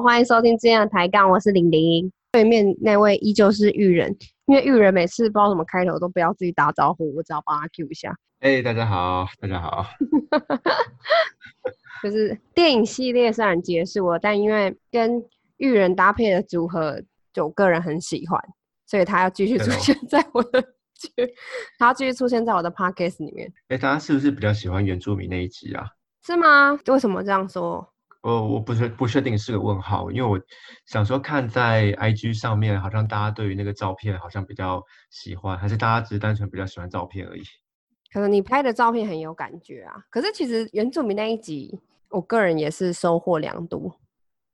欢迎收听今天的抬杠，我是玲玲。对面那位依旧是玉人，因为玉人每次不知道怎么开头都不要自己打招呼，我只要帮他 Q 一下。哎、大家好，大家好。就是电影系列虽然结束了，但因为跟玉人搭配的组合，就我个人很喜欢，所以他要继续出现在我的剧，他要继续出现在我的 podcast 里面，哎、大家是不是比较喜欢原住民那一集啊？是吗？为什么这样说？我我不是不确定是个问号，因为我想说看在 IG 上面，好像大家对于那个照片好像比较喜欢，还是大家只是单纯比较喜欢照片而已？可能你拍的照片很有感觉啊，可是其实原住民那一集，我个人也是收获良多。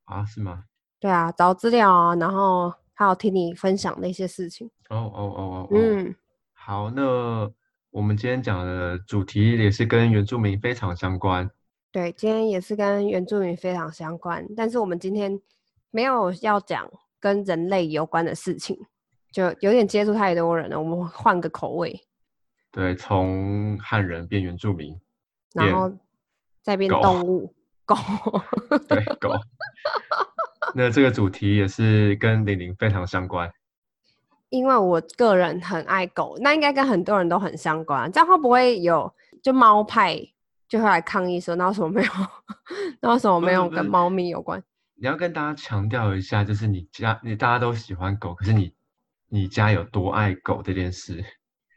啊，是吗？对啊，找资料啊，然后还有听你分享的一些事情。哦哦哦哦哦。嗯，好，那我们今天讲的主题也是跟原住民非常相关。对，今天也是跟原住民非常相关，但是我们今天没有要讲跟人类有关的事情，就有点接触太多人了，我们换个口味，对，从汉人变原住民，然后再变狗动物狗。对狗。那这个主题也是跟玲玲非常相关。因为我个人很爱狗，那应该跟很多人都很相关。这样会不会有就猫派就会来抗议说，那为什么没有？那为什么没有跟猫咪有关？你要跟大家强调一下，就是你家你大家都喜欢狗，可是你你家有多爱狗这件事，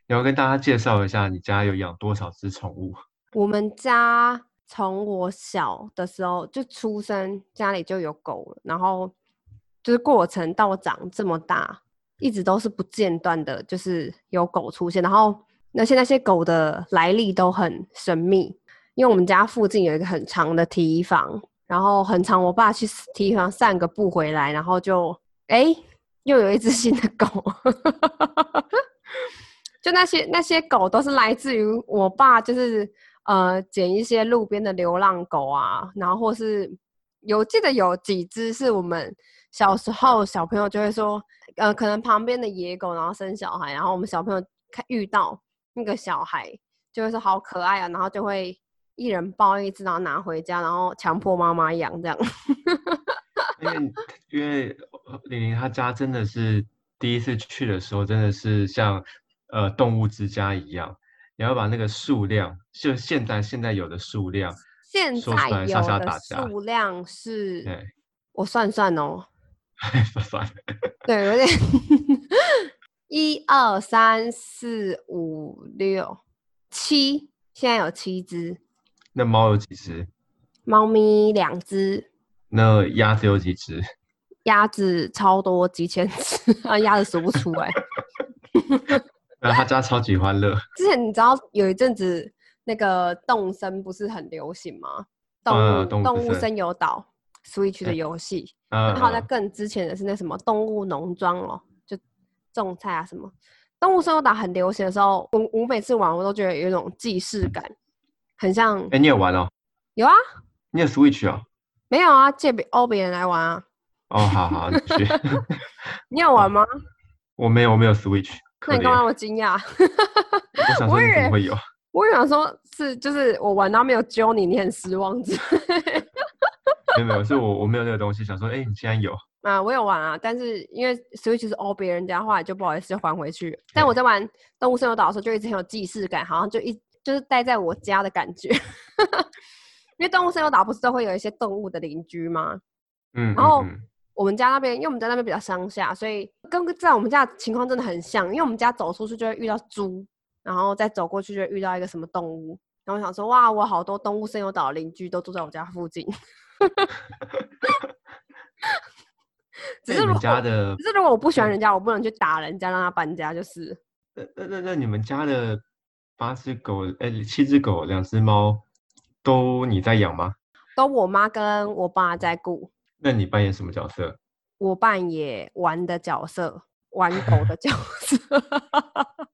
你要跟大家介绍一下你家有养多少只宠物。我们家从我小的时候就出生，家里就有狗了，然后就是过程到我长这么大，一直都是不间断的，就是有狗出现。然后那些那些狗的来历都很神秘，因为我们家附近有一个很长的提房，然后很长，我爸去提房散个步回来，然后就哎、又有一只新的狗。就那些那些狗都是来自于我爸，就是呃捡一些路边的流浪狗啊，然后或是有记得有几只是我们小时候小朋友就会说，呃，可能旁边的野狗然后生小孩，然后我们小朋友看遇到那个小孩就会说好可爱啊，然后就会一人抱一只，然后拿回家，然后强迫妈妈养这样。因为因为呃玲玲她家真的是第一次去的时候，真的是像呃动物之家一样，你要把那个数量，就现在现在有的数量，现在有的。数量是对，我算算哦，算了，对，有点一二三四五六七，现在有七只，那猫有几只？猫咪两只，那鸭子有几只？鸭子超多几千只啊，鸭子数不出来。那他家超级欢乐。之前你知道有一阵子那个动森不是很流行吗？动物、呃动物森森友岛 Switch 的对游戏，嗯然后在嗯更之前的是那什么动物农庄哦，就种菜啊什么。动物森友岛很流行的时候，我我每次玩我都觉得有一种既视感，很像哎、你有玩哦？有啊，你有 Switch 哦？没有啊，借别欧别人来玩啊。哦，好好，你去。你有玩吗？我没有，我没有 Switch，那你干嘛那么惊讶？我想说我以为你怎么会有？我以为想说是就是我玩到没有揪你，你很失望之类 没有没有，是我我没有那个东西，想说，哎、你竟然有。啊，我有玩啊，但是因为 Switch 是欧别人家，后来就不好意思就还回去。但我在玩动物森友岛的时候，就一直很有既视感，好像就一就是待在我家的感觉。因为动物森友岛不是都会有一些动物的邻居吗？嗯，然后我们家那边，因为我们家那边比较乡下，所以跟在我们家的情况真的很像。因为我们家走出去就会遇到猪，然后再走过去就会遇到一个什么动物。然后我想说，哇，我好多动物森友岛的邻居都住在我家附近。只是如果家的只是如果我不喜欢人家，我不能去打人家，让他搬家，就是。那那那那你们家的八只狗，哎、七只狗，两只猫，都你在养吗？都我妈跟我爸在顾，那你扮演什么角色？我扮演玩的角色，玩狗的角色。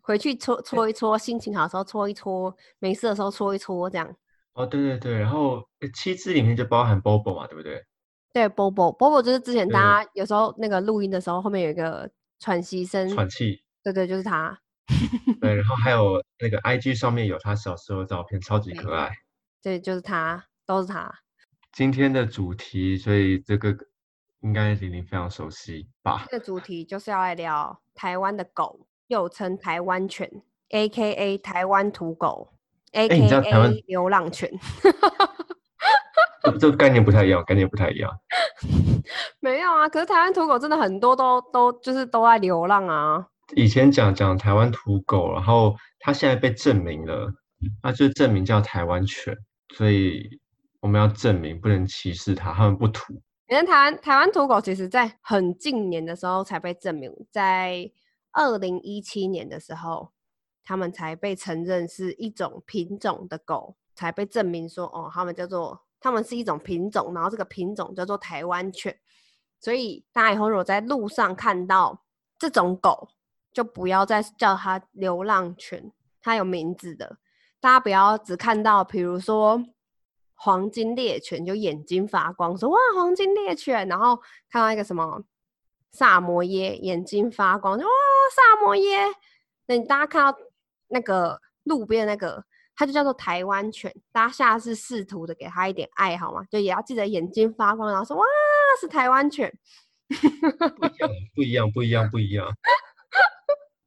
回去搓搓一搓，心情好的时候搓一搓，没事的时候搓一搓，这样。哦，对对对，然后七只里面就包含 Bobo 嘛，对不对？对，Bobo，Bobo 就是之前大家有时候那个录音的时候，后面有一个喘息声，喘气，对对，就是他。对，然后还有那个 IG 上面有他小时候的照片，超级可爱。对，就是他，都是他。今天的主题，所以这个应该玲玲非常熟悉吧？这个主题就是要来聊台湾的狗，又称台湾犬，A.K.A. 台湾土狗，A.K.A. 流浪犬。这这个概念不太一样，概念不太一样。没有啊，可是台湾土狗真的很多都都就是都在流浪啊。以前讲讲台湾土狗，然后它现在被证明了，那就证明叫台湾犬，所以我们要证明不能歧视它，它们不土。因为台湾台湾土狗其实在很近年的时候才被证明，在二零一七年的时候，他们才被承认是一种品种的狗，才被证明说哦，他们叫做他们是一种品种，然后这个品种叫做台湾犬。所以大家以后如果在路上看到这种狗，就不要再叫它流浪犬，它有名字的。大家不要只看到，比如说黄金猎犬，就眼睛发光，说哇黄金猎犬，然后看到一个什么萨摩耶，眼睛发光，就哇萨摩耶。那大家看到那个路边那个，它就叫做台湾犬。大家下次试图的给它一点爱好嘛？就也要记得眼睛发光，然后说哇是台湾犬。不一样，不一样，不一样，不一样。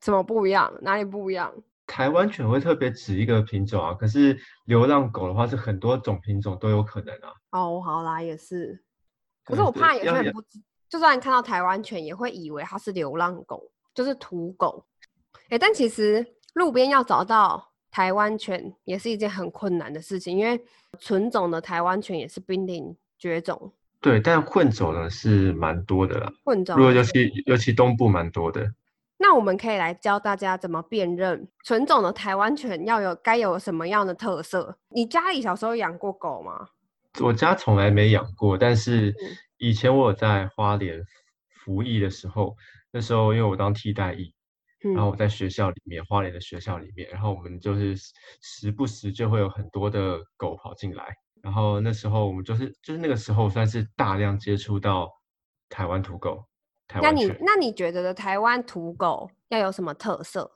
怎么不一样？哪里不一样？台湾犬会特别指一个品种啊，可是流浪狗的话是很多种品种都有可能啊。哦，好啦，也是。可是我怕有些人不知，就算看到台湾犬，也会以为它是流浪狗，就是土狗。哎，但其实路边要找到台湾犬也是一件很困难的事情，因为纯种的台湾犬也是濒临绝种。对，但混种呢是蛮多的啦。混种，如果尤其尤其东部蛮多的。那我们可以来教大家怎么辨认纯种的台湾犬要有该有什么样的特色。你家里小时候养过狗吗？我家从来没养过，但是以前我有在花莲服役的时候，那时候因为我当替代役，然后我在学校里面，花莲的学校里面，然后我们就是时不时就会有很多的狗跑进来，然后那时候我们就是就是那个时候算是大量接触到台湾土狗。那你那你觉得的台湾土狗要有什么特色？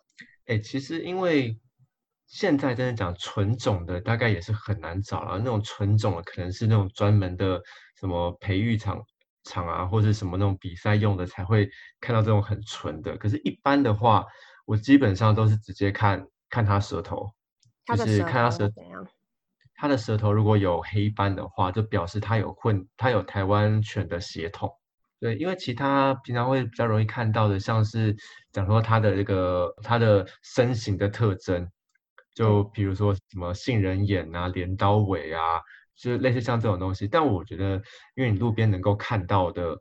哎，其实因为现在真的讲纯种的，大概也是很难找了。那种纯种的，可能是那种专门的什么培育场场啊，或者什么那种比赛用的，才会看到这种很纯的。可是，一般的话，我基本上都是直接看看它舌头，就是看它舌怎样。它的舌头如果有黑斑的话，就表示它有混，它有台湾犬的血统。对，因为其他平常会比较容易看到的，像是讲说它的这个它的身形的特征，就比如说什么杏仁眼啊、镰刀尾啊，就类似像这种东西。但我觉得，因为你路边能够看到的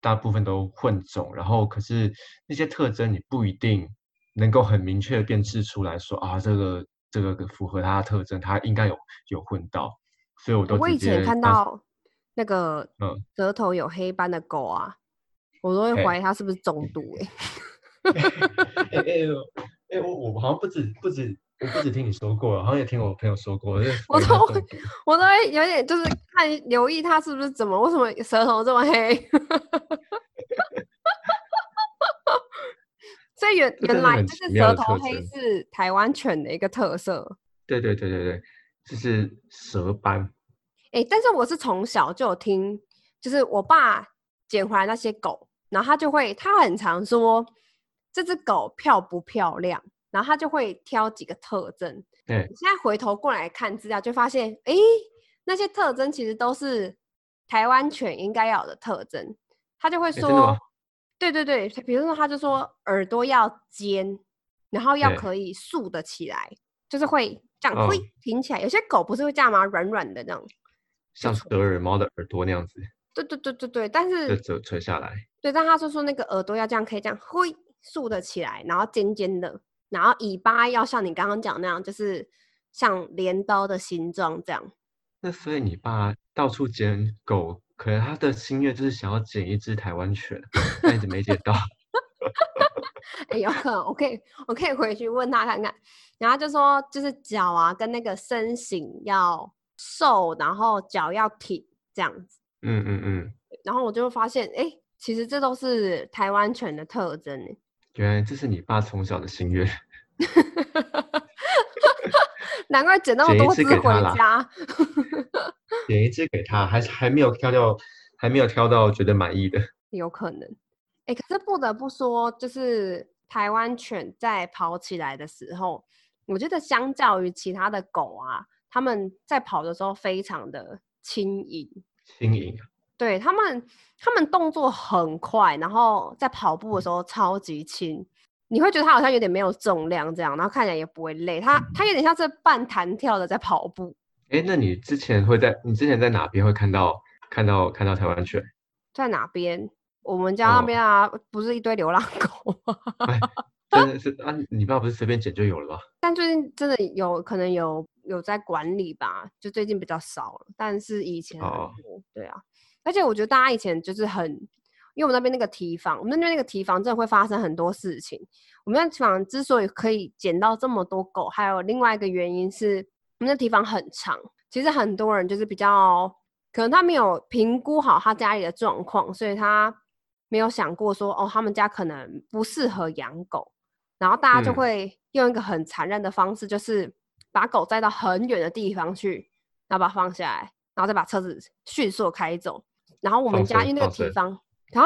大部分都混种，然后可是那些特征你不一定能够很明确的辨识出来说啊，这个这个符合它的特征，它应该有有混到，所以我都我以前看到。那个舌头有黑斑的狗啊，我都会怀疑它是不是中毒 哎。哎哎我我好像不止不止我不止听你说过，好像也听我朋友说过。我都我都会有点就是看留意它是不是怎么为什么舌头这么黑。所以原原来就是舌头黑是台湾犬的一个特色。对对对对对，就是舌斑。哎，但是我是从小就有听，就是我爸捡回来那些狗，然后他就会，他很常说这只狗漂不漂亮，然后他就会挑几个特征。对，现在回头过来看资料，就发现，哎，那些特征其实都是台湾犬应该要的特征。他就会说，对对对，比如说他就说耳朵要尖，然后要可以竖得起来，就是会这样会挺起来。有些狗不是会这样吗？软软的那种。像德耳猫的耳朵那样子，对对对对对，但是折垂下来，对，但他说说那个耳朵要这样，可以这样，灰竖的起来，然后尖尖的，然后尾巴要像你刚刚讲那样，就是像镰刀的形状这样。那所以你爸到处捡狗，可能他的心愿就是想要捡一只台湾犬，但一直没捡到。哎，有可能，我可以我可以回去问他看看，然后就说就是脚啊跟那个身形要。瘦，然后脚要挺，这样子。嗯嗯嗯。然后我就发现，哎，其实这都是台湾犬的特征。原来这是你爸从小的心愿。难怪捡那么多只回家。点一只给他，还是还没有挑到，还没有挑到觉得满意的。有可能。哎，可是不得不说，就是台湾犬在跑起来的时候，我觉得相较于其他的狗啊，他们在跑的时候非常的轻盈。轻盈。对他们，他们动作很快，然后在跑步的时候超级轻，你会觉得他好像有点没有重量这样，然后看起来也不会累。他他有点像是半弹跳的在跑步。哎，那你之前会在你之前在哪边会看到看到看到台湾犬？在哪边？我们家那边啊，不是一堆流浪狗吗？真的是啊，你爸不是随便捡就有了吗？但最近真的有可能有有在管理吧，就最近比较少了，但是以前很多。对啊，而且我觉得大家以前就是很，因为我们那边那个提防，我们那边那个提防真的会发生很多事情。我们那提防之所以可以捡到这么多狗，还有另外一个原因是我们那提防很长。其实很多人就是比较可能他没有评估好他家里的状况，所以他没有想过说哦，他们家可能不适合养狗。然后大家就会用一个很残忍的方式，就是把狗载到很远的地方去，然后把它放下来，然后再把车子迅速开走。然后我们家因为那个提防啊，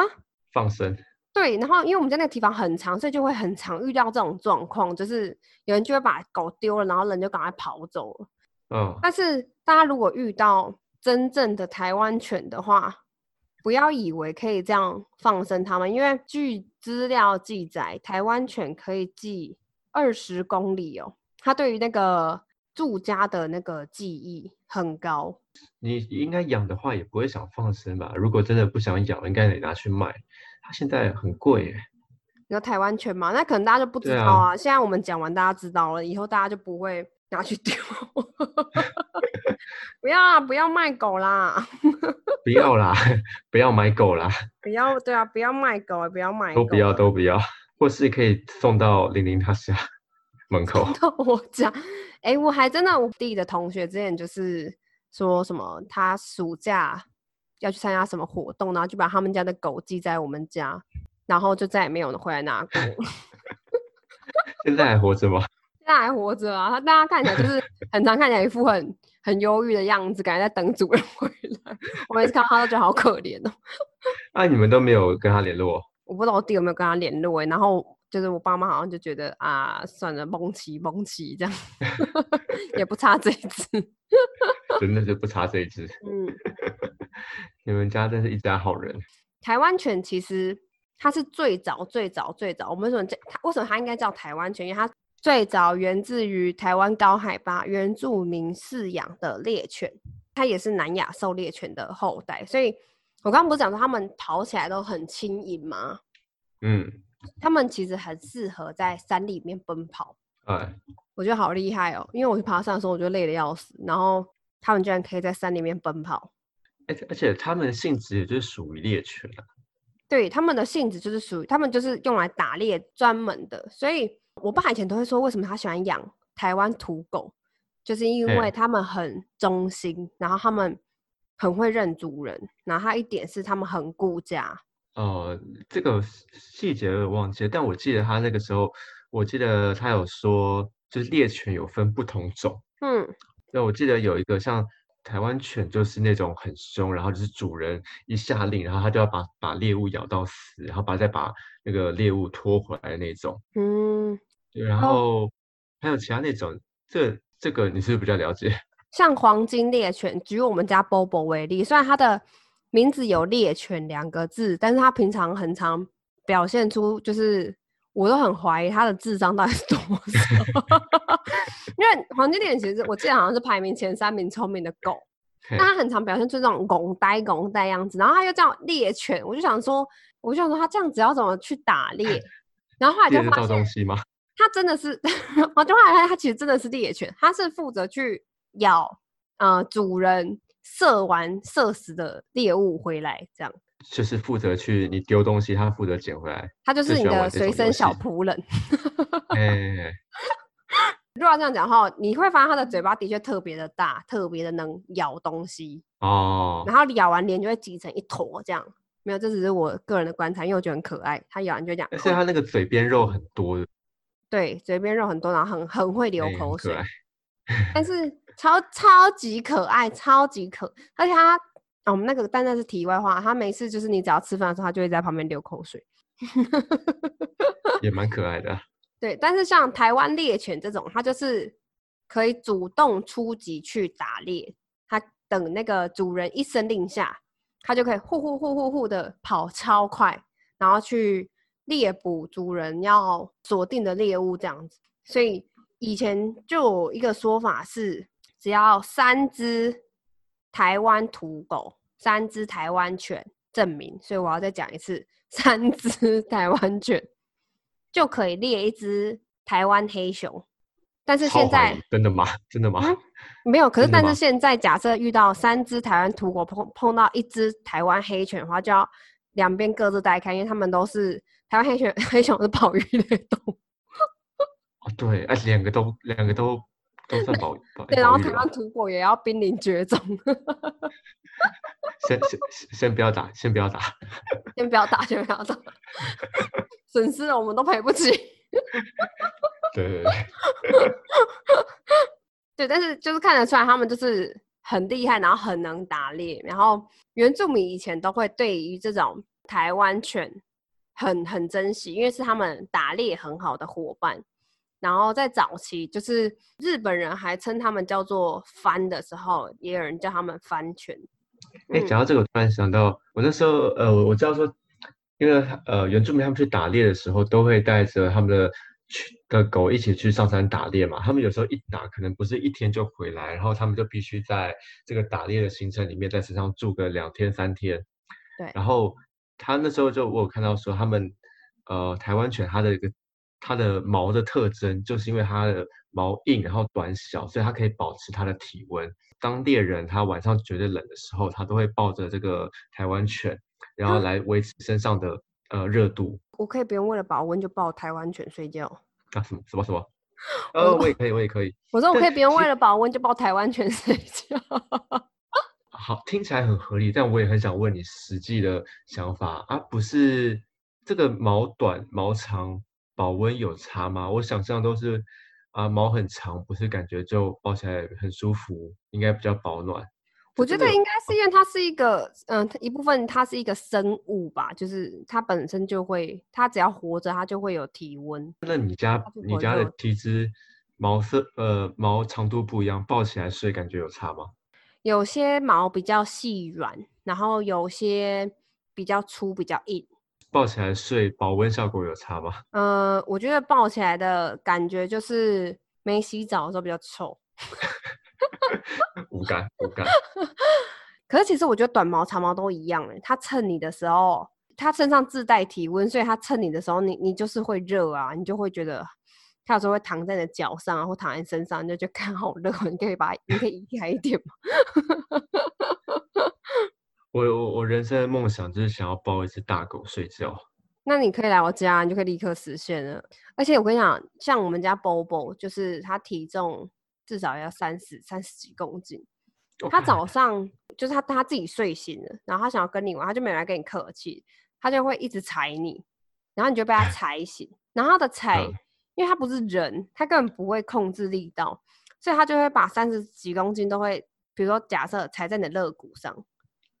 放生。对，然后因为我们家那个提防很长，所以就会很常遇到这种状况，就是有人就会把狗丢了，然后人就赶快跑走了。嗯。但是大家如果遇到真正的台湾犬的话，不要以为可以这样放生它们，因为据资料记载，台湾犬可以记二十公里哦。它对于那个住家的那个记忆很高。你应该养的话，也不会想放生吧？如果真的不想养，应该得拿去卖。它现在很贵耶。你说台湾犬嘛？那可能大家就不知道啊。现在我们讲完，大家知道了，以后大家就不会拿去丢。不要啊！不要卖狗啦！不要啦！不要买狗啦！不要对啊！不要卖狗，不要买都不要都不要，或是可以送到玲玲她家门口。到我家，哎，我还真的我弟的同学之前就是说什么，他暑假要去参加什么活动，然后就把他们家的狗寄在我们家，然后就再也没有人回来拿过。现在还活着吗？现在还活着啊！他大家看起来就是很常看起来一副很。很忧郁的样子，感觉在等主人回来。我每次看到他都觉得好可怜哦。那你们都没有跟他联络？我不知道我弟有没有跟他联络哎。然后就是我爸妈好像就觉得啊，算了，蒙奇蒙奇这样，也不差这一只。真的是不差这一只。嗯，你们家真是一家好人。台湾犬其实它是最早最早最早，我们为什么叫它？为什么它应该叫台湾犬？因为它。最早源自于台湾高海拔原住民饲养的猎犬，它也是南亚狩猎犬的后代。所以，我刚刚不是讲说它们跑起来都很轻盈吗？嗯，它们其实很适合在山里面奔跑。哎，我觉得好厉害哦！因为我去爬山的时候，我就累得要死，然后它们居然可以在山里面奔跑。而且，而且它们的性质也就是属于猎犬啊。对，它们的性质就是属于，它们就是用来打猎专门的，所以。我爸以前都会说，为什么他喜欢养台湾土狗，就是因为他们很忠心，然后他们很会认主人，然后他一点是他们很顾家。哦，这个细节我忘记了，但我记得他那个时候，我记得他有说，就是猎犬有分不同种。嗯，那我记得有一个像台湾犬，就是那种很凶，然后就是主人一下令，然后它就要把把猎物咬到死，然后把再把那个猎物拖回来那种。嗯。然后还有其他那种，这这个你是不是比较了解？像黄金猎犬，举我们家 Bobo 为例，虽然它的名字有猎犬两个字，但是它平常很常表现出，就是我都很怀疑它的智商到底是多少。因为黄金猎犬其实我记得好像是排名前三名聪明的狗，但它很常表现出这种拱呆拱呆样子，然后它又叫猎犬，我就想说，我就想说它这样子要怎么去打猎？然后后来就发现。它真的是，我就发现它其实真的是猎犬，它是负责去咬呃主人射完射死的猎物回来，这样。就是负责去你丢东西，它负责捡回来。它就是你的随身小仆人。哎，如果这样讲的话，你会发现它的嘴巴的确特别的大，特别的能咬东西哦。然后咬完脸就会挤成一坨这样。没有，这只是我个人的观察，因为我觉得很可爱。它咬完就这样。而且它那个嘴边肉很多。对，嘴边肉很多，然后很很会流口水。但是超超级可爱，超级可，而且它，啊，我们那个但那是题外话，它每次就是你只要吃饭的时候，它就会在旁边流口水，也蛮可爱的。对，但是像台湾猎犬这种，它就是可以主动出击去打猎，它等那个主人一声令下，它就可以呼呼呼呼呼的跑超快，然后去猎捕主人要锁定的猎物这样子。所以以前就有一个说法是，只要三只台湾土狗、三只台湾犬证明，所以我要再讲一次，三只台湾犬。就可以猎一只台湾黑熊，但是现在真的吗？真的吗？没有。可是，但是现在假设遇到三只台湾土狗碰碰到一只台湾黑犬的话，就要两边各自带开，因为他们都是台湾黑犬，黑熊是保育类动物。哦，对，而且两个都两个都都算保保对，然后台湾土狗也要濒临绝种。先先先不要打，先不要打，先不要打，先不要打。损失了，我们都赔不起。对，对，但是就是看得出来，他们就是很厉害，然后很能打猎。然后原住民以前都会对于这种台湾犬很很珍惜，因为是他们打猎很好的伙伴。然后在早期，就是日本人还称他们叫做“番”的时候，也有人叫他们“番犬”。哎，讲到这个，我突然想到，我那时候呃，我知道说。因为呃，原住民他们去打猎的时候，都会带着他们的的狗一起去上山打猎嘛。他们有时候一打，可能不是一天就回来，然后他们就必须在这个打猎的行程里面，在山上住个两天三天。对。然后他那时候就我有看到说，他们呃，台湾犬它的一个它的毛的特征，就是因为它的毛硬，然后短小，所以它可以保持它的体温。当猎人他晚上觉得冷的时候，他都会抱着这个台湾犬。然后来维持身上的呃热度。我可以不用为了保温就抱台湾犬睡觉啊？什么什么什么？呃，我也可以，我也可以。我说我可以不用为了保温就抱台湾犬睡觉。好，听起来很合理，但我也很想问你实际的想法啊，不是这个毛短毛长保温有差吗？我想象都是啊毛很长，不是感觉就抱起来很舒服，应该比较保暖。我觉得应该是因为它是一个，嗯，一部分它是一个生物吧，就是它本身就会，它只要活着，它就会有体温。那你家你家的体质毛色呃毛长度不一样，抱起来睡感觉有差吗？有些毛比较细软，然后有些比较粗比较硬。抱起来睡保温效果有差吗？呃，我觉得抱起来的感觉就是没洗澡的时候比较臭。无感无感，可是其实我觉得短毛长毛都一样哎，它蹭你的时候，它身上自带体温，所以它蹭你的时候，你你就是会热啊，你就会觉得它有时候会躺在你的脚上啊，或躺在身上，你就觉得看好热，你可以把你可以移开一点吗？我我我人生的梦想就是想要抱一只大狗睡觉，那你可以来我家，你就可以立刻实现了。而且我跟你讲，像我们家 Bobo，就是它体重。至少要三十三十几公斤。他早上就是他他自己睡醒了，然后他想要跟你玩，他就没来跟你客气，他就会一直踩你，然后你就被他踩醒。然后他的踩，因为他不是人，他根本不会控制力道，所以他就会把三十几公斤都会，比如说假设踩在你的肋骨上，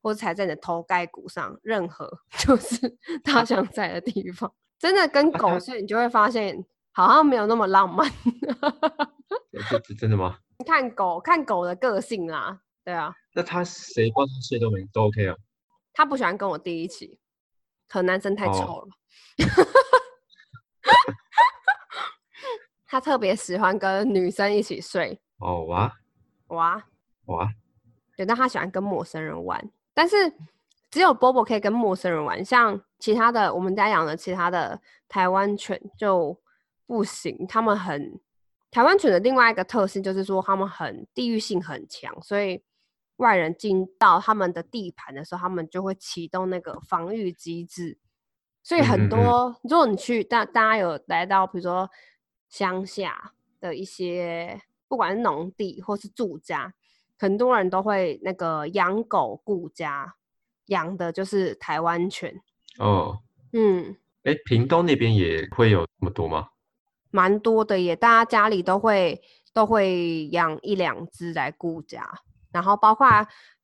或者踩在你的头盖骨上，任何 就是他想踩的地方。真的跟狗睡，你就会发现好像没有那么浪漫。这真的吗？看狗，看狗的个性啦，对啊。那他谁帮他睡都没都 OK 啊？他不喜欢跟我弟一起，可能男生太臭了。他特别喜欢跟女生一起睡。哦哇哇哇！对，但他喜欢跟陌生人玩，但是只有波波可以跟陌生人玩，像其他的我们家养的其他的台湾犬就不行，他们很。台湾犬的另外一个特性就是说，它们很地域性很强，所以外人进到他们的地盘的时候，他们就会启动那个防御机制。所以很多，如果你去大大家有来到，比如说乡下的一些，不管是农地或是住家，很多人都会那个养狗顾家，养的就是台湾犬。哦，嗯，哎，屏东那边也会有那么多吗？蛮多的耶，大家家里都会都会养一两只来顾家，然后包括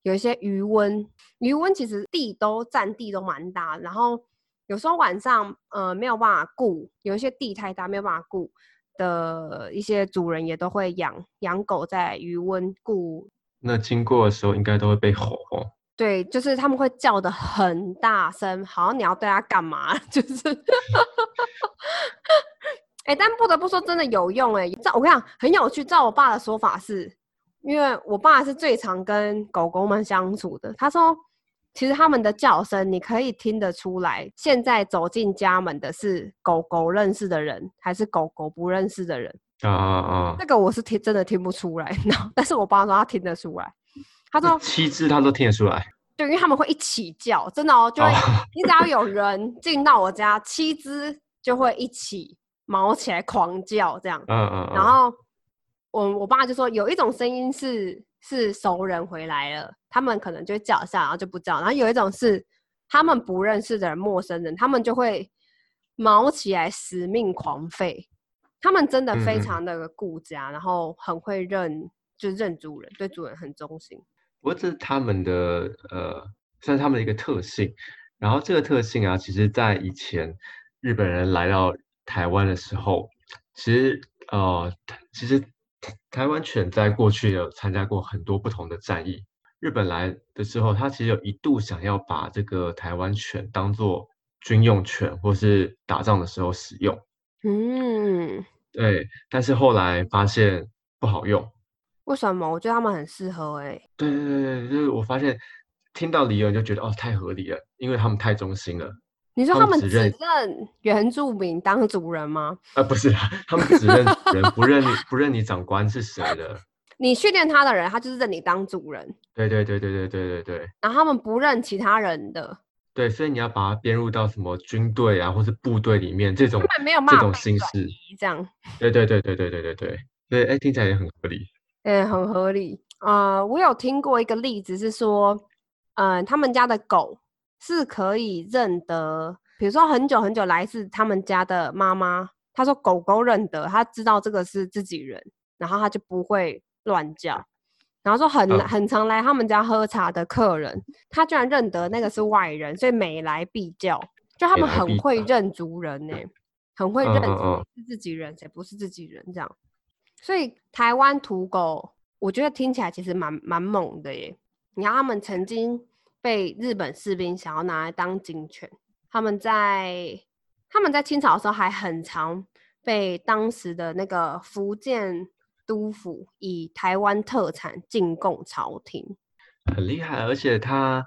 有一些渔温，渔温其实地都占地都蛮大，然后有时候晚上呃没有办法顾，有一些地太大没有办法顾的一些主人也都会养养狗在渔温顾。那经过的时候应该都会被吼哦。对，就是他们会叫的很大声，好像你要对它干嘛？就是，哎，但不得不说，真的有用哎。照我跟你讲，很有趣。照我爸的说法是，因为我爸是最常跟狗狗们相处的。他说，其实他们的叫声，你可以听得出来，现在走进家门的是狗狗认识的人，还是狗狗不认识的人啊啊啊！那个我是听真的听不出来，但是我爸说他听得出来。他说七只他都听得出来，对，因为他们会一起叫，真的哦，就会你只要有人进到我家，七只就会一起毛起来狂叫这样。嗯嗯。然后我我爸就说有一种声音是是熟人回来了，他们可能就会叫一下，然后就不叫。然后有一种是他们不认识的人，陌生人，他们就会毛起来死命狂吠。他们真的非常的顾家，然后很会认，就认主人，对主人很忠心。不过这是他们的呃，算是他们的一个特性。然后这个特性啊，其实在以前日本人来到台湾的时候，其实呃，其实台湾犬在过去有参加过很多不同的战役。日本来的时候，他其实有一度想要把这个台湾犬当做军用犬，或是打仗的时候使用。嗯，对。但是后来发现不好用。为什么？我觉得他们很适合哎。对对对对，就是我发现听到理由就觉得哦，太合理了，因为他们太忠心了。你说他们只认原住民当主人吗？啊，不是，他们只认人，不认 不认你长官是谁的。你训练他的人，他就是认你当主人。对对对对对对对对。然后他们不认其他人的。对，所以你要把它编入到什么军队啊，或是部队里面，这种没有这种心事，这样。对对对对对对对对对，哎，听起来也很合理。嗯，很合理啊。我有听过一个例子是说，嗯，他们家的狗是可以认得，比如说很久很久来自他们家的妈妈，他说狗狗认得，他知道这个是自己人，然后他就不会乱叫。然后说很很常来他们家喝茶的客人，他居然认得那个是外人，所以每来必叫。就他们很会认族人呢，很会认是自己人谁不是自己人这样。所以台湾土狗，我觉得听起来其实蛮蛮猛的耶。你看，他们曾经被日本士兵想要拿来当警犬，他们在他们在清朝的时候还很常被当时的那个福建督府以台湾特产进贡朝廷，很厉害。而且他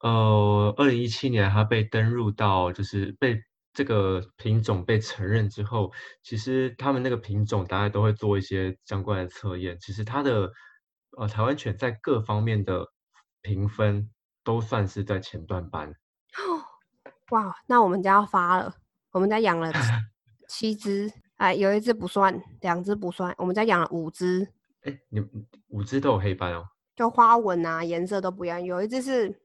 呃，二零一七年他被登入到，就是被。这个品种被承认之后，其实他们那个品种大家都会做一些相关的测验。其实它的呃台湾犬在各方面的评分都算是在前段班。哇，那我们家要发了，我们家养了 七只，哎，有一只不算，两只不算，我们家养了五只。哎，你五只都有黑斑哦？就花纹啊，颜色都不一样，有一只是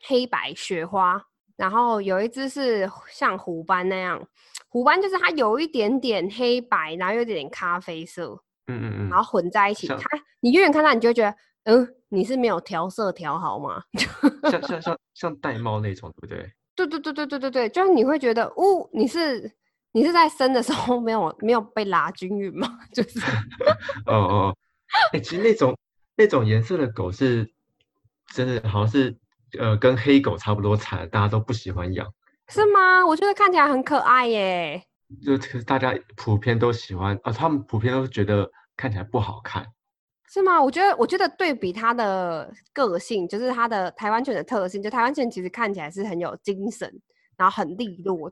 黑白雪花。然后有一只是像虎斑那样，虎斑就是它有一点点黑白，然后有一点咖啡色，嗯嗯嗯，然后混在一起。它你远远看它，你就会觉得，嗯，你是没有调色调好吗？像像像像玳瑁那种，对不对？对对对对对对对，就是你会觉得，哦，你是你是在生的时候没有没有被拉均匀吗？就是，哦哦，哎，其实那种那种颜色的狗是真的，好像是。呃，跟黑狗差不多惨，大家都不喜欢养，是吗？我觉得看起来很可爱耶。就大家普遍都喜欢，啊，他们普遍都觉得看起来不好看，是吗？我觉得，我觉得对比它的个性，就是它的台湾犬的特性，就台湾犬其实看起来是很有精神，然后很利落，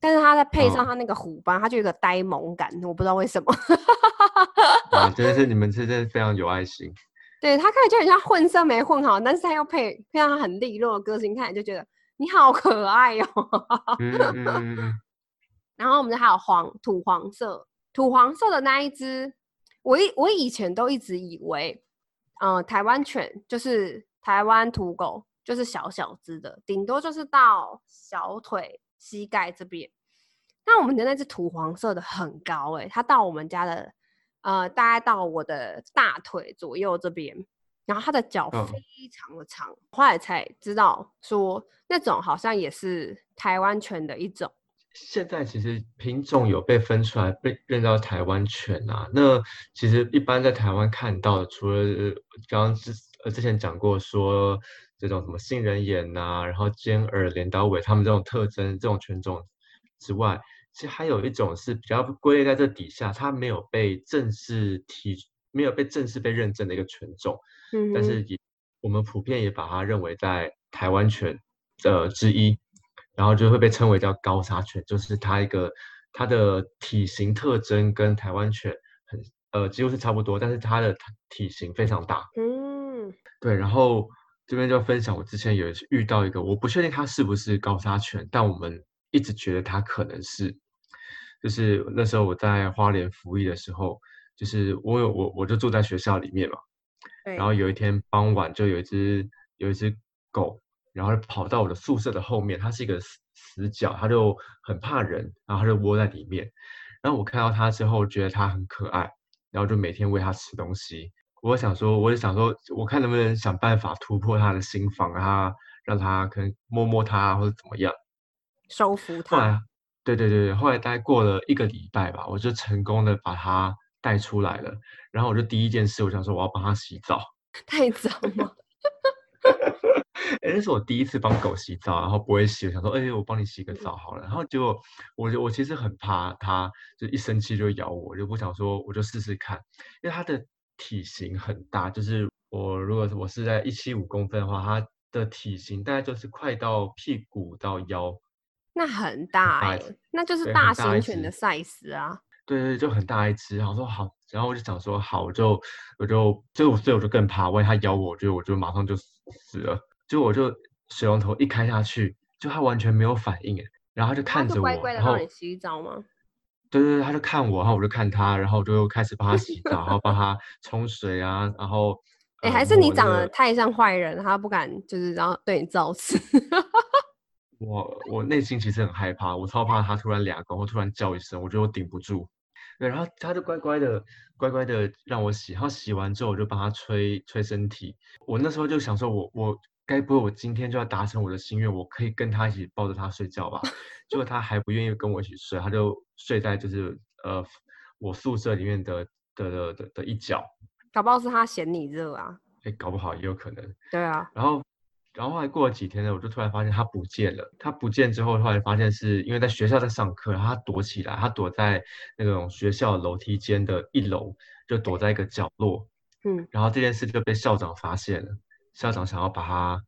但是它再配上它那个虎斑，它就有个呆萌感，我不知道为什么。啊，真的是你们真的非常有爱心。对它看起来就很像混色没混好，但是它又配配上它很利落的个性，看起来就觉得你好可爱哟。然后我们这还有黄土黄色，土黄色的那一只，我以我以前都一直以为，嗯，台湾犬就是台湾土狗，就是小小只的，顶多就是到小腿膝盖这边。那我们的那只土黄色的很高哎，它到我们家的。呃，大概到我的大腿左右这边，然后它的脚嗯非常的长，后来才知道说那种好像也是台湾犬的一种。现在其实品种有被分出来，被认到台湾犬啊。那其实一般在台湾看到的，除了呃刚刚之呃之前讲过说这种什么杏仁眼呐、然后尖耳、镰刀尾，它们这种特征这种犬种之外，其实还有一种是比较归类在这底下，它没有被正式提，没有被正式被认证的一个犬种。嗯但是也我们普遍也把它认为在台湾犬呃之一，然后就会被称为叫高沙犬，就是它一个它的体型特征跟台湾犬很呃几乎是差不多，但是它的体体型非常大。嗯，对，然后这边就分享我之前有一次遇到一个，我不确定它是不是高沙犬，但我们一直觉得它可能是。就是那时候我在花莲服役的时候，就是我有我我就住在学校里面嘛，对，然后有一天傍晚，就有一只有一只狗，然后就跑到我的宿舍的后面，它是一个死死角，它就很怕人，然后它就窝在里面。然后我看到它之后，觉得它很可爱，然后就每天喂它吃东西。我想说，我就想说，我看能不能想办法突破它的心防，让它让它可能摸摸它或者怎么样。收服它。，对对对对，后来大概过了一个礼拜吧，我就成功的把它带出来了。然后我就第一件事，我想说我要帮它洗澡。太脏了。哎，那是我第一次帮狗洗澡，然后不会洗，我想说，哎，我帮你洗个嗯澡好了。然后结果我就我其实很怕它，就一生气就咬我，就不想说，我就试试看，因为它的体型很大，就是我如果我是在一七五公分的话，它的体型大概就是快到屁股到腰，那很大哎、那就是大型犬的 size 啊。对对，就很大一只。然后说好，然后我就想说好，我就我就就所以我就更怕，万一它咬我，我觉得我就马上就死了。结果我就水龙头一开下去，就他完全没有反应哎，然后他就看着我，乖乖的然后让你洗澡吗？对 对对，他就看我，然后我就看他，然后我就开始帮他洗澡，然后帮 他冲水啊，然后哎、呃还是你长得太像坏人，他不敢就是然后对你造次。我我内心其实很害怕，我超怕他突然俩狗或突然叫一声，我觉得我顶不住。对，然后他就乖乖的乖乖的让我洗，然后洗完之后我就帮他吹吹身体。我那时候就想说我，我该不会我今天就要达成我的心愿，我可以跟他一起抱着他睡觉吧？结果他还不愿意跟我一起睡，他就睡在就是呃我宿舍里面的的的的的一角，搞不好是他嫌你热啊。哎，搞不好也有可能。对啊，然后，然后后来过了几天呢，我就突然发现他不见了。他不见之后，后来发现是因为在学校在上课，然后他躲起来，他躲在那种学校楼梯间的一楼，就躲在一个角落。嗯，然后这件事就被校长发现了，校长想要把他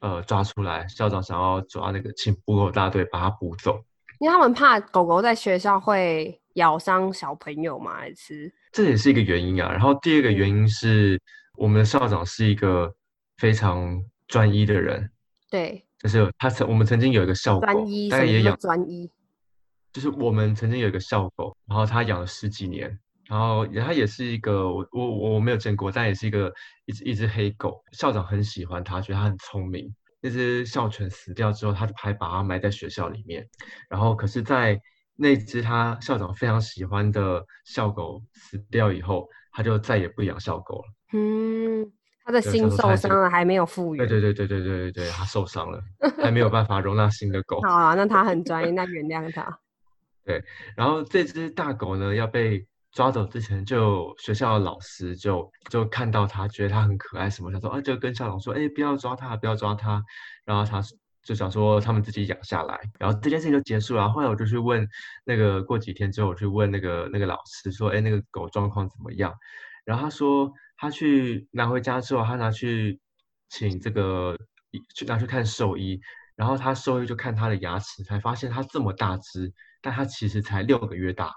呃抓出来，校长想要抓那个请捕狗大队把他捕走。因为他们怕狗狗在学校会咬伤小朋友嘛，还是这也是一个原因啊。然后第二个原因是我们的校长是一个非常专一的人，对就是他曾我们曾经有一个校狗专一，，什么叫大概也养专一？就是我们曾经有一个校狗，然后他养了十几年，然后它也是一个我我我没有见过，但也是一个一只一只黑狗。校长很喜欢它，觉得它很聪明。那只校犬死掉之后，他就还把它埋在学校里面。然后可是，在那只他校长非常喜欢的校狗死掉以后，他就再也不养校狗了。嗯，他的心受伤了，还没有复原。对对对对对对对，他受伤了，还没有办法容纳新的狗。好啊，那他很专业，那原谅他。对，然后这只大狗呢，要被抓走之前，就学校的老师就就看到它，觉得它很可爱什么，想说啊，就跟校长说，哎，不要抓它，不要抓它。然后他就想说他们自己养下来，然后这件事情就结束了。后来我就去问那个，过几天之后我去问那个那个老师说，哎，那个狗状况怎么样？然后他说他去拿回家之后，他拿去请这个去拿去看兽医，然后他兽医就看他的牙齿，才发现它这么大只，但它其实才六个月大。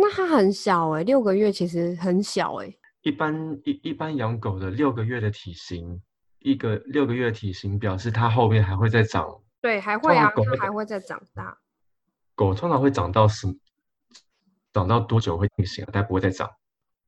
那它很小哎、六个月其实很小哎、一般一一般养狗的六个月的体型，一个六个月的体型表示它后面还会再长。对，还会啊，狗它还会再长大。狗通常会长到什？长到多久会定型啊？但不会再长。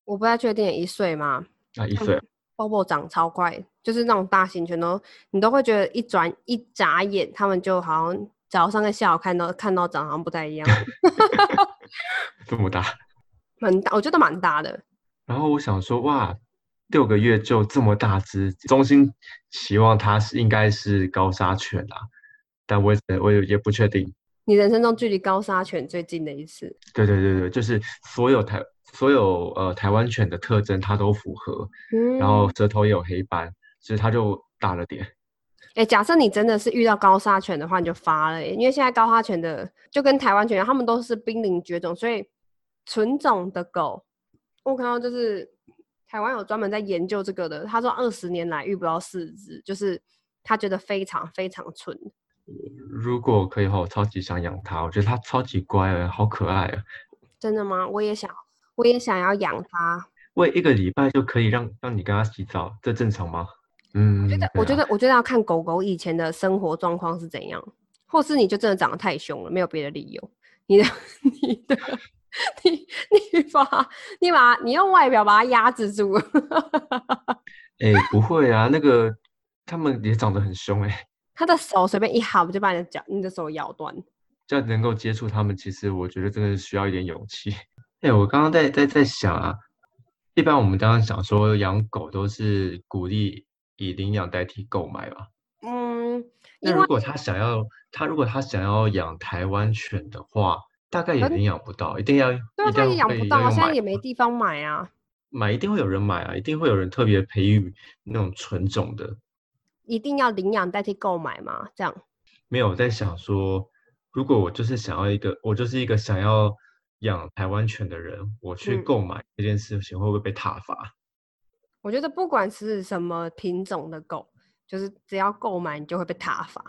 我不太确定，一岁吗？啊一岁，Bobo 长超快，就是那种大型犬都，你都会觉得一转一眨眼，它们就好像早上跟下午看到看到长好像不太一样。这么大。蛮大，我觉得蛮大的。然后我想说，哇，六个月就这么大只，中心期望它是应该是高沙犬啊，但我也我也也不确定。你人生中距离高沙犬最近的一次？对对对对，就是所有台所有呃台湾犬的特征它都符合，嗯，然后舌头也有黑斑，所以它就大了点。哎，假设你真的是遇到高沙犬的话，你就发了，因为现在高沙犬的就跟台湾犬一样，它们都是濒临绝种，所以纯种的狗，我看到就是台湾有专门在研究这个的，他说二十年来遇不到四只，就是他觉得非常非常纯。如果可以的话，我超级想养它，我觉得它超级乖啊，好可爱啊！真的吗？我也想，我也想要养它。喂，一个礼拜就可以让让你跟它洗澡，这正常吗？嗯，我觉得，我觉得，我觉得要看狗狗以前的生活状况是怎样，或是你就真的长得太凶了，没有别的理由。你的，你的，你你把，你把，你用外表把它压制住。哎，不会啊，那个他们也长得很凶哎。他的手随便一好，就把你的脚、你的手咬断。要能够接触他们，其实我觉得真的是需要一点勇气。哎，我刚刚在在在想啊，一般我们刚刚想说养狗都是鼓励。以领养代替购买吧。嗯，那如果他想要，他如果他想要养台湾犬的话，大概也领养不到，一定要，对，他也养不到，现在也没地方买啊。买一定会有人买啊，一定会有人特别培育那种纯种的。一定要领养代替购买吗？这样？没有，我在想说，如果我就是想要一个，我就是一个想要养台湾犬的人，我去购买这件事情会不会被挞伐？我觉得不管是什么品种的狗，就是只要购买，你就会被踏伐。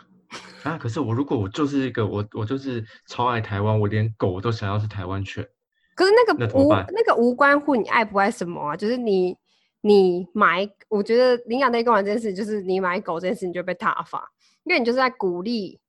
啊！可是我如果我就是一个我我就是超爱台湾，我连狗都想要是台湾犬。可是那个无那个无关乎你爱不爱什么啊？就是你你买，我觉得领养代购买这件事，就是你买狗这件事，你就被踏伐，因为你就是在鼓励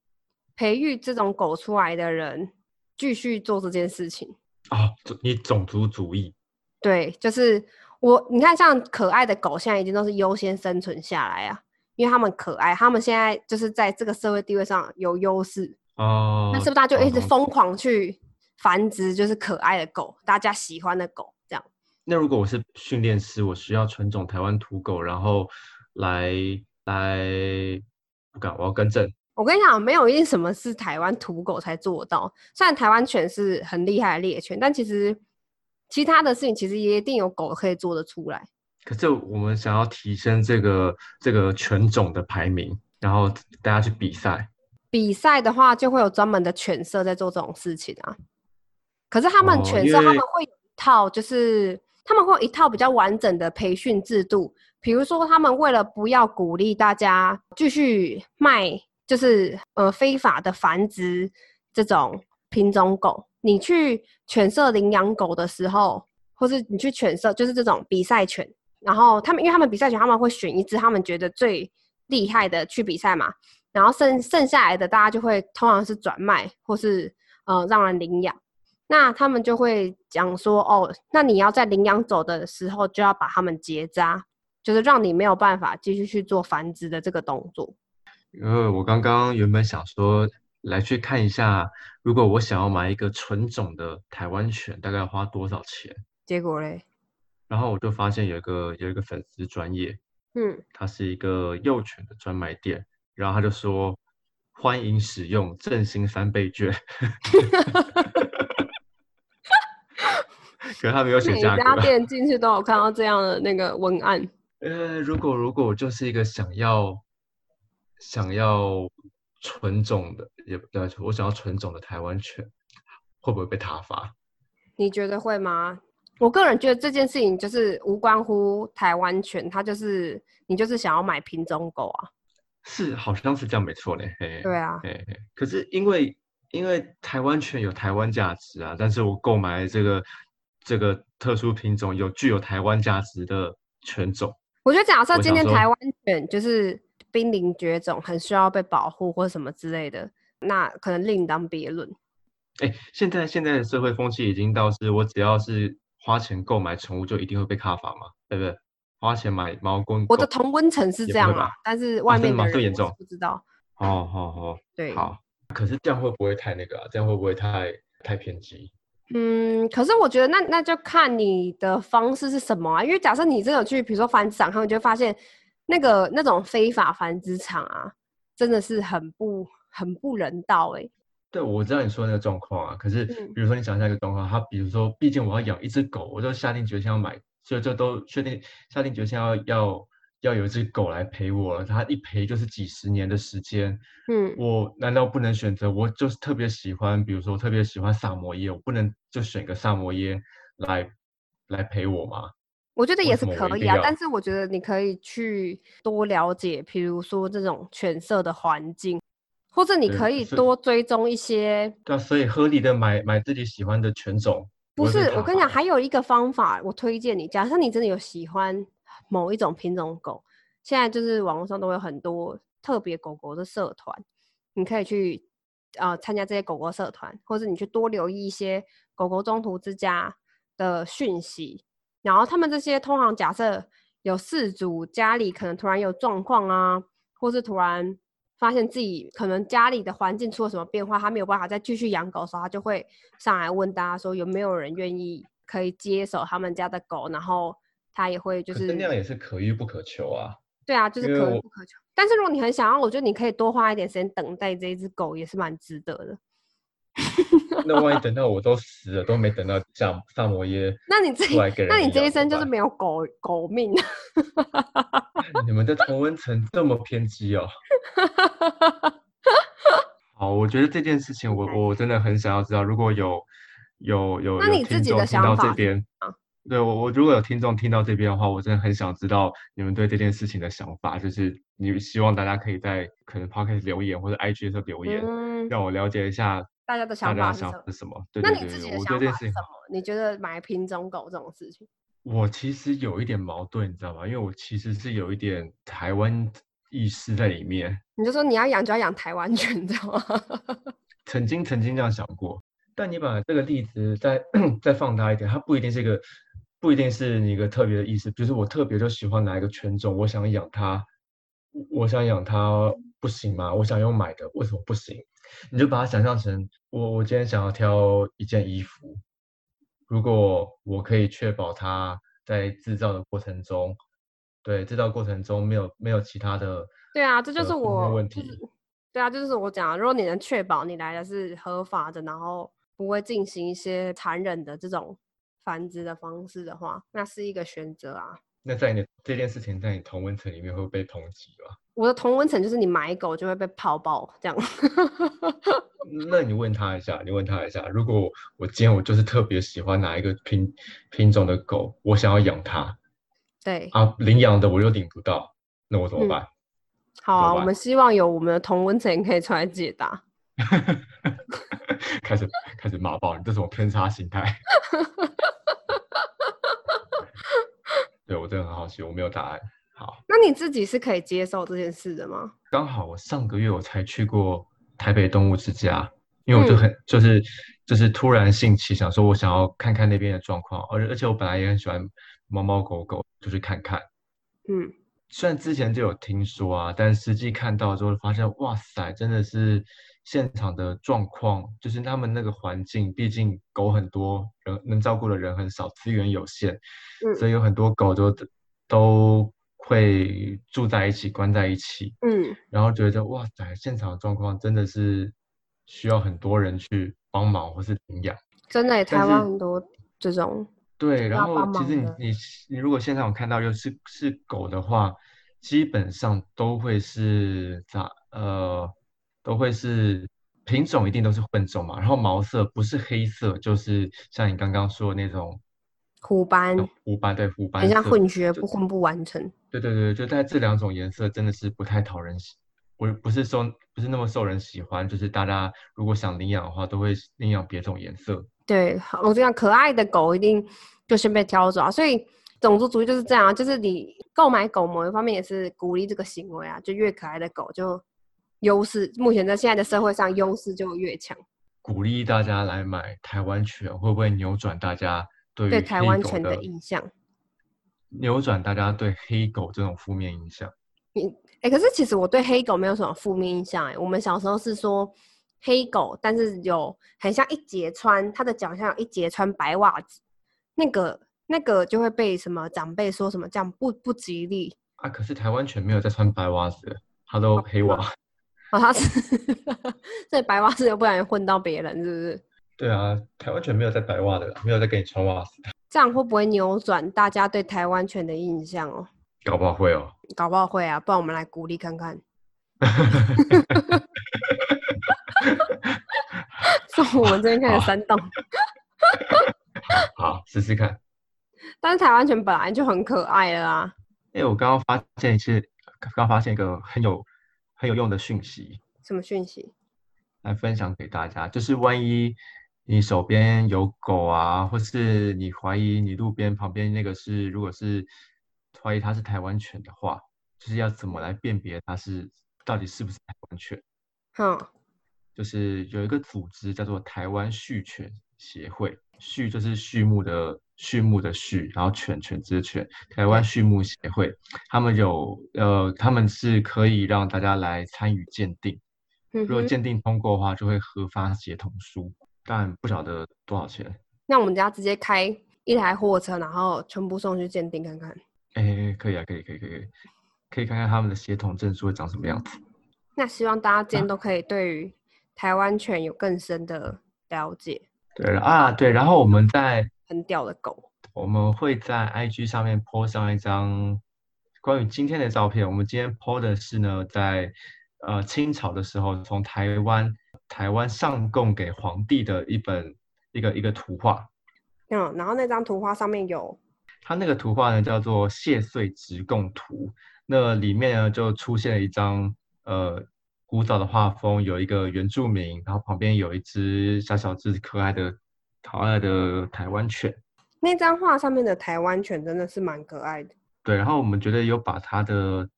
培育这种狗出来的人继续做这件事情。哦，你种族主义？对，就是。我你看，像可爱的狗，现在已经都是优先生存下来啊，因为他们可爱，他们现在就是在这个社会地位上有优势哦。那是不是大家就一直疯狂去繁殖，就是可爱的狗，大家喜欢的狗这样？那如果我是训练师，我需要纯种台湾土狗，然后来来，不敢，我要更正。我跟你讲，没有一定什么是台湾土狗才做到。虽然台湾犬是很厉害的猎犬，但其实。其他的事情其实也一定有狗可以做得出来。可是我们想要提升这个这个犬种的排名，然后大家去比赛。比赛的话，就会有专门的犬舍在做这种事情啊。可是他们犬舍他们会有一套，就是他们会有一套比较完整的培训制度。比如说，他们为了不要鼓励大家继续卖，就是呃非法的繁殖这种品种狗。你去犬舍领养狗的时候，或是你去犬舍，就是这种比赛犬，然后他们，因为他们比赛犬，他们会选一只他们觉得最厉害的去比赛嘛，然后剩剩下来的大家就会通常是转卖，或是呃让人领养。那他们就会讲说，哦，那你要在领养走的时候就要把他们结扎，就是让你没有办法继续去做繁殖的这个动作。呃，我刚刚原本想说。来去看一下，如果我想要买一个纯种的台湾犬，大概要花多少钱？结果嘞？然后我就发现有一个有一个粉丝专业，嗯，它是一个幼犬的专卖店，然后他就说欢迎使用振兴三倍券，可是他没有写价格。每家店进去都有看到这样的那个文案。呃，如果如果我就是一个想要想要。纯种的也不对，我想要纯种的台湾犬，会不会被他罚？你觉得会吗？我个人觉得这件事情就是无关乎台湾犬，它就是你就是想要买品种狗啊。是，好像是这样，没错嘞。对啊，可是因为因为台湾犬有台湾价值啊，但是我购买这个这个特殊品种有具有台湾价值的犬种，我觉得假设今天台湾犬就是。濒临绝种，很需要被保护或什么之类的，那可能另当别论。哎，现在现在的社会风气已经到是，我只要是花钱购买宠物，就一定会被卡法吗？对不对？花钱买猫公，我的同温层是这样啊，但是外面的人不知道。哦，好好，对，好。可是这样会不会太那个啊？这样会不会太太偏激？嗯，可是我觉得那那就看你的方式是什么啊，因为假设你真的去，比如说繁殖场，他们就会发现那个那种非法繁殖场啊，真的是很不很不人道哎、对，我知道你说的那个状况啊，可是嗯比如说你想象一个状况，他比如说，毕竟我要养一只狗，我就下定决心要买，所以就都确定下定决心要要要有一只狗来陪我了，它一陪就是几十年的时间，嗯，我难道不能选择？我就是特别喜欢，比如说特别喜欢萨摩耶，我不能就选个萨摩耶来来陪我吗？我觉得也是可以啊，但是我觉得你可以去多了解，比如说这种犬舍的环境，或者你可以多追踪一些。对啊，所以合理的买买自己喜欢的犬种，不是，我跟你讲，还有一个方法，我推荐你。假设你真的有喜欢某一种品种狗，现在就是网络上都有很多特别狗狗的社团，你可以去呃参加这些狗狗社团，或者你去多留意一些狗狗中途之家的讯息。然后他们这些通常假设有饲主家里可能突然有状况啊，或是突然发现自己可能家里的环境出了什么变化，他没有办法再继续养狗的时候，他就会上来问大家说有没有人愿意可以接手他们家的狗，然后他也会就是是那样也是可遇不可求啊。对啊，就是可遇不可求。但是如果你很想要，我觉得你可以多花一点时间等待这一只狗，也是蛮值得的。那万一等到我都死了，都没等到萨萨摩耶 那你这出来给人那你这一生就是没有狗狗命。你们的同温层这么偏激哦。好，我觉得这件事情我，我真的很想要知道，如果有有有有那你自己听众听到的想法是这边，对我我如果有听众听到这边的话，我真的很想知道你们对这件事情的想法，就是你希望大家可以在可能 podcast 留言或者 IG 的时候留言，嗯，让我了解一下大家的想法是什么？那对对对，你自己的想法是什，么？你觉得买品种狗这种事情？我其实有一点矛盾，你知道吗？因为我其实是有一点台湾意识在里面。你就说你要养就要养台湾犬，你知道吗？曾经曾经这样想过，但你把这个例子再 再放大一点，它不一定是一个，不一定是你一个特别的意思，比如说我特别就喜欢哪一个犬种，我想养它，我想养它不行吗？我想用买的，为什么不行？你就把它想象成我我今天想要挑一件衣服，如果我可以确保它在制造的过程中，对制造过程中没有没有其他的对啊，这就是我问题就是对啊，就是我讲的，如果你能确保你来的是合法的，然后不会进行一些残忍的这种繁殖的方式的话，那是一个选择啊。那在你这件事情在你同温层里面会被抨击吧？我的同温层就是你买狗就会被泡爆这样。那你问他一下，你问他一下，如果我今天我就是特别喜欢哪一个品品种的狗，我想要养它对，啊，领养的我又领不到，那我怎么嗯办？好啊，我们希望有我们的同温层可以出来解答。开始开始骂爆你，这种偏差心态。对我真的很好奇，我没有答案。好，那你自己是可以接受这件事的吗？刚好我上个月我才去过台北动物之家，因为我就嗯。很、就是就是突然兴起，想说我想要看看那边的状况，而而且我本来也很喜欢猫猫狗狗，就是看看。嗯，虽然之前就有听说啊，但实际看到之后发现，哇塞，真的是现场的状况，就是他们那个环境，毕竟狗很多，人能照顾的人很少，资源有限，嗯。所以有很多狗都都会住在一起，关在一起，嗯，然后觉得哇塞，现场的状况真的是需要很多人去帮忙或是领养。真的耶，台湾很多这种，对，然后其实你你你如果现场看到又是是狗的话，基本上都会是咋呃都会是品种一定都是混种嘛，然后毛色不是黑色就是像你刚刚说的那种虎斑，呃虎斑对虎斑很像混血，不混不完成。对对对，就在这两种颜色真的是不太讨人喜，不不是受不是那么受人喜欢，就是大家如果想领养的话，都会领养别种颜色。对，我这样可爱的狗一定就先被挑走啊。所以种族主义就是这样啊，就是你购买狗某一方面也是鼓励这个行为啊，就越可爱的狗就优势，目前在现在的社会上优势就越强。鼓励大家来买台湾犬，会不会扭转大家对对台湾犬的的印象，扭转大家对黑狗这种负面印象？哎、可是其实我对黑狗没有什么负面印象哎、我们小时候是说黑狗，但是有很像一节穿，它的脚像有一节穿白袜子，那个那个就会被什么长辈说什么这样不不吉利啊。可是台湾犬没有在穿白袜子，它都黑袜。啊，它是 这白袜子又不然混到别人，是不是？对啊，台湾犬没有在白袜的，没有在给你穿袜子。这样会不会扭转大家对台湾犬的印象哦？搞不好会哦，搞不好会啊，不然我们来鼓励看看。从我们这边开始煽动。好，试试看。但是台湾犬本来就很可爱了啊。哎，我刚刚发现，其实刚发现一个很有很有用的讯息。什么讯息？来分享给大家，就是万一你手边有狗啊，或是你怀疑你路边旁边那个是，如果是怀疑它是台湾犬的话，就是要怎么来辨别它是到底是不是台湾犬？嗯，就是有一个组织叫做台湾畜犬协会，畜就是畜牧的畜牧的畜，然后犬犬只犬，台湾畜牧协会，他们有呃，他们是可以让大家来参与鉴定。如果鉴定通过的话，就会核发协同书，但不晓得多少钱。那我们家直接开一台货车，然后全部送去鉴定看看。哎，可以啊，可以，可以，可以，可以看看他们的协同证书会长什么样子。那希望大家今天都可以对于台湾犬有更深的了解。对了啊，对，然后我们在很屌的狗，我们会在 IG 上面 po 上一张关于今天的照片。我们今天 po 的是呢，在。呃，清朝的时候，从台湾台湾上供给皇帝的一本一个一个图画。嗯，然后那张图画上面有，它那个图画呢叫做《谢岁直贡图》，那里面呢就出现了一张呃古早的画风，有一个原住民，然后旁边有一只小小只可爱的可爱的台湾犬。那张画上面的台湾犬真的是蛮可爱的。对，然后我们觉得有把它的。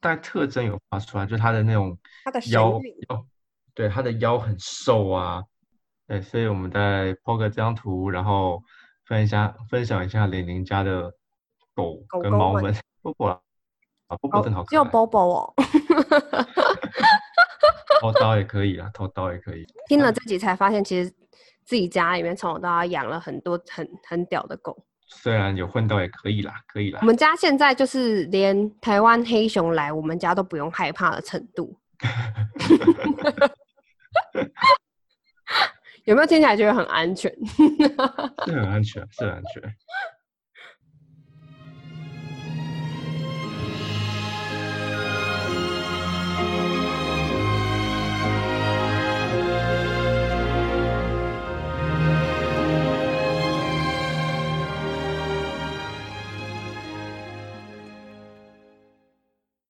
大概特征有画出来，就它的那种腰腰，对，他的腰很瘦啊，对，所以我们再 po 个这张图，然后分享分享一下玲玲家的狗跟猫们。波波啊，波波真好看。只有波波哦。偷刀也可以啊，偷刀也可以。听了这集才发现，其实自己家里面从小到大养了很多很很屌的狗。虽然有混到也可以啦，可以啦。我们家现在就是连台湾黑熊来，我们家都不用害怕的程度。有没有听起来觉得很安全？是很安全，是很安全。